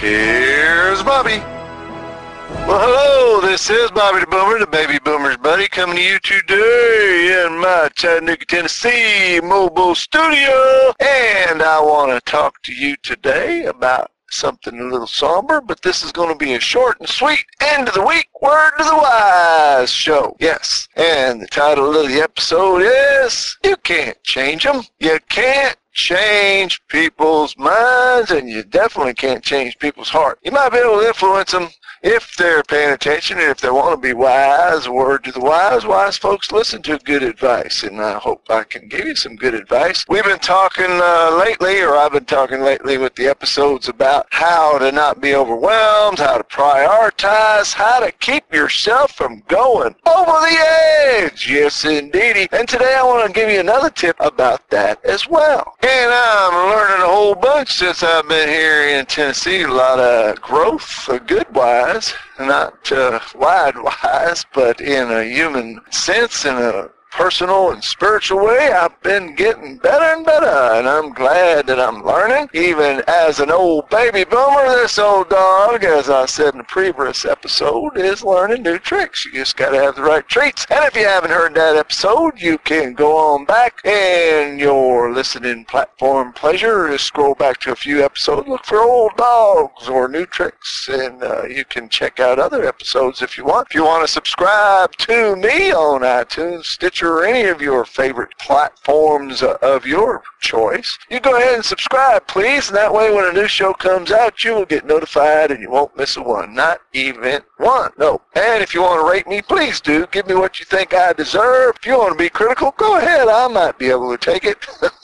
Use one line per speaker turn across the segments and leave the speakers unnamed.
Here's Bobby.
Well, hello, this is Bobby the Boomer, the baby boomer's buddy, coming to you today in my Chattanooga, Tennessee mobile studio. And I want to talk to you today about something a little somber, but this is going to be a short and sweet end of the week, word to the wise show. Yes, and the title of the episode is You Can't Change Them. You Can't change people's minds, and you definitely can't change people's heart. You might be able to influence them if they're paying attention and if they want to be wise, word to the wise, wise folks listen to good advice. And I hope I can give you some good advice. We've been talking uh, lately, or I've been talking lately with the episodes about how to not be overwhelmed, how to prioritize, how to keep yourself from going over the edge. Yes, indeedy. And today I want to give you another tip about that as well. And I'm learning a whole bunch since I've been here in Tennessee. A lot of growth, a good wise not uh, wide wise, but in a human sense, in a personal and spiritual way, I've been getting better and better, and I'm glad that I'm learning. Even as an old baby boomer, this old dog, as I said in the previous episode, is learning new tricks. You just got to have the right treats. And if you haven't heard that episode, you can go on back in your listening platform pleasure. Just scroll back to a few episodes, look for old dogs or new tricks, and uh, you can check out other episodes if you want. If you want to subscribe to me on iTunes, Stitcher, or any of your favorite platforms of your choice, you go ahead and subscribe, please. And that way, when a new show comes out, you will get notified and you won't miss a one. Not even one. No. And if you want to rate me, please do. Give me what you think I deserve. If you want to be critical, go ahead. I might be able to take it.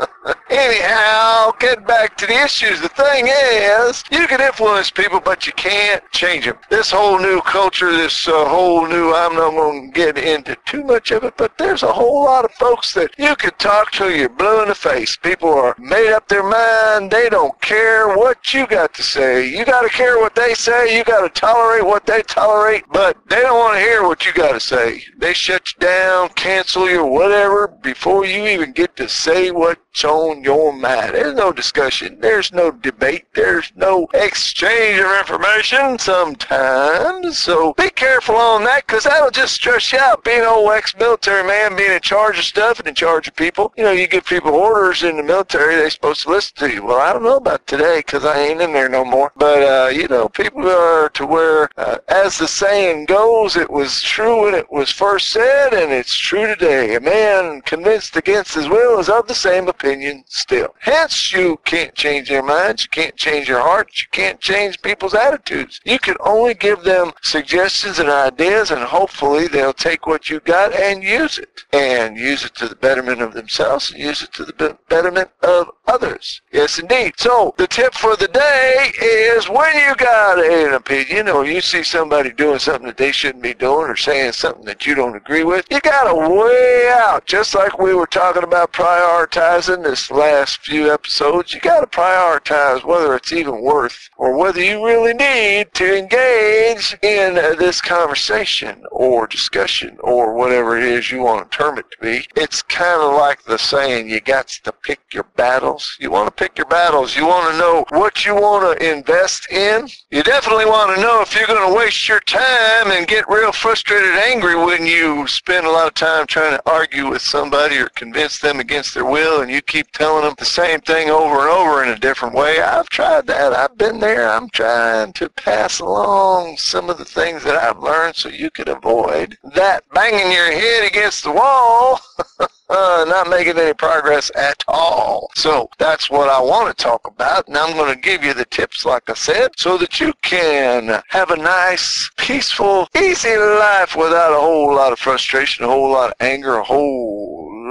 Anyhow, getting back to the issues. The thing is, you can influence people, but you can't change them. This whole new culture, this uh, whole new, I'm not going to get into too much of it, but there's a whole lot of folks that you could talk to, you're blue in the face. People are made up their mind. They don't care what you got to say. You got to care what they say. You got to tolerate what they tolerate, but they don't want to hear what you got to say. They shut you down, cancel you, whatever, before you even get to say what's on your mind. There's no discussion. There's no debate. There's no exchange of information sometimes. So be careful on that because that'll just stress you out. Being an old ex-military man, being in charge of stuff and in charge of people. You know, you give people orders in the military, they're supposed to listen to you. Well, I don't know about today because I ain't in there no more. But, uh, you know, people are to where, uh, as the saying goes, it was true when it was first said and it's true today. A man convinced against his will is of the same opinion still. Hence, you can't change their minds, you can't change their hearts, you can't change people's attitudes. You can only give them suggestions and ideas, and hopefully they'll take what you got and use it. And use it to the betterment of themselves, and use it to the betterment of others. Yes, indeed. So, the tip for the day is when you got an opinion or you see somebody doing something that they shouldn't be doing or saying something that you don't agree with, you got to weigh out, just like we were talking about prioritizing listen this last few episodes, you got to prioritize whether it's even worth or whether you really need to engage in this conversation or discussion or whatever it is you want to term it to be. It's kind of like the saying, you got to pick your battles. You want to pick your battles. You want to know what you want to invest in. You definitely want to know if you're going to waste your time and get real frustrated angry when you spend a lot of time trying to argue with somebody or convince them against their will and you keep telling them the same thing over and over in a different way. I've tried that. I've been there. I'm trying to pass along some of the things that I've learned so you could avoid that banging your head against the wall. not making any progress at all. So that's what I want to talk about, and I'm going to give you the tips, like I said, so that you can have a nice, peaceful, easy life without a whole lot of frustration, a whole lot of anger, a whole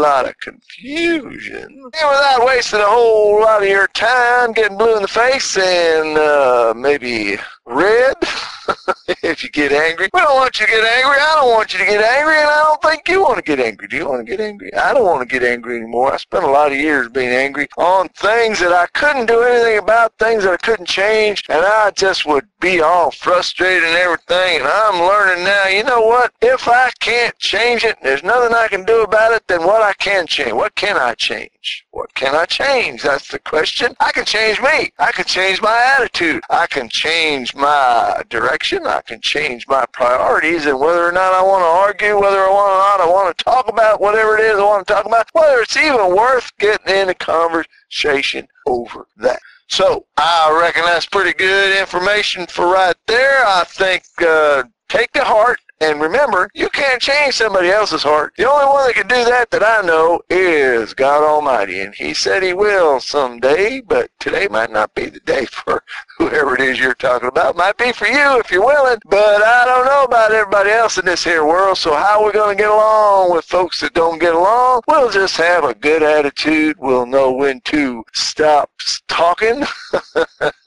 lot of confusion. And without wasting a whole lot of your time getting blue in the face and uh, maybe red. if you get angry. We don't want you to get angry. I don't want you to get angry, and I don't think you want to get angry. Do you want to get angry? I don't want to get angry anymore. I spent a lot of years being angry on things that I couldn't do anything about, things that I couldn't change, and I just would be all frustrated and everything. And I'm learning now, you know what? If I can't change it, there's nothing I can do about it, then what I can change? What can I change? What can I change? That's the question. I can change me. I can change my attitude. I can change my direction. I can change my priorities and whether or not I want to argue, whether I want or not I want to talk about whatever it is I want to talk about, whether it's even worth getting in a conversation over that. So I reckon that's pretty good information for right there. I think uh, take to heart and remember, you can't change somebody else's heart. The only one that can do that that I know is God Almighty. And He said He will someday, but today might not be the day for whoever it is you're talking about. Might be for you if you're willing, but I don't know about everybody else in this here world. So how are we going to get along with folks that don't get along? We'll just have a good attitude. We'll know when to stop talking.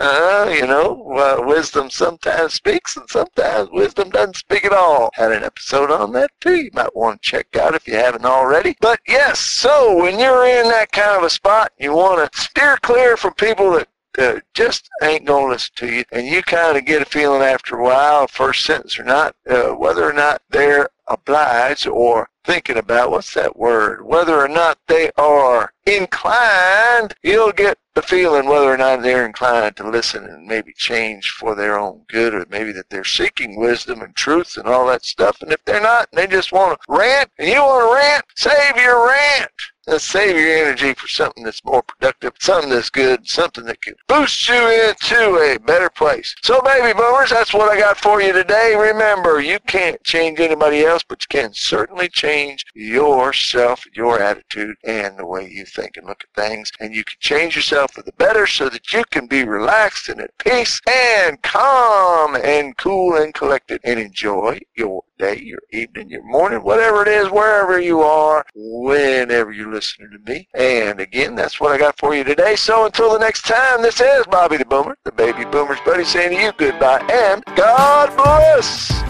you know, uh, wisdom sometimes speaks and sometimes wisdom doesn't speak at all. Had an episode on that too. You might want to check out if you haven't already. But yes, so when you're in that kind of a spot, you want to steer clear from people that uh, just ain't going to listen to you. And you kind of get a feeling after a while, first sentence or not, uh, whether or not they're obliged or thinking about what's that word, whether or not they are inclined, you'll get the feeling whether or not they're inclined to listen and maybe change for their own good or maybe that they're seeking wisdom and truth and all that stuff. And if they're not, and they just want to rant and you want to rant, save your rant. Let's save your energy for something that's more productive, something that's good, something that can boost you into a better place. So, baby boomers, that's what I got for you today. Remember, you can't change anybody else, but you can certainly change yourself, your attitude, and the way you think and look at things. And you can change yourself for the better so that you can be relaxed and at peace and calm and cool and collected and enjoy your day, your evening, your morning, whatever it is, wherever you are, whenever you're listening to me. And again, that's what I got for you today. So until the next time, this is Bobby the Boomer, the baby boomer's buddy, saying to you goodbye and God bless.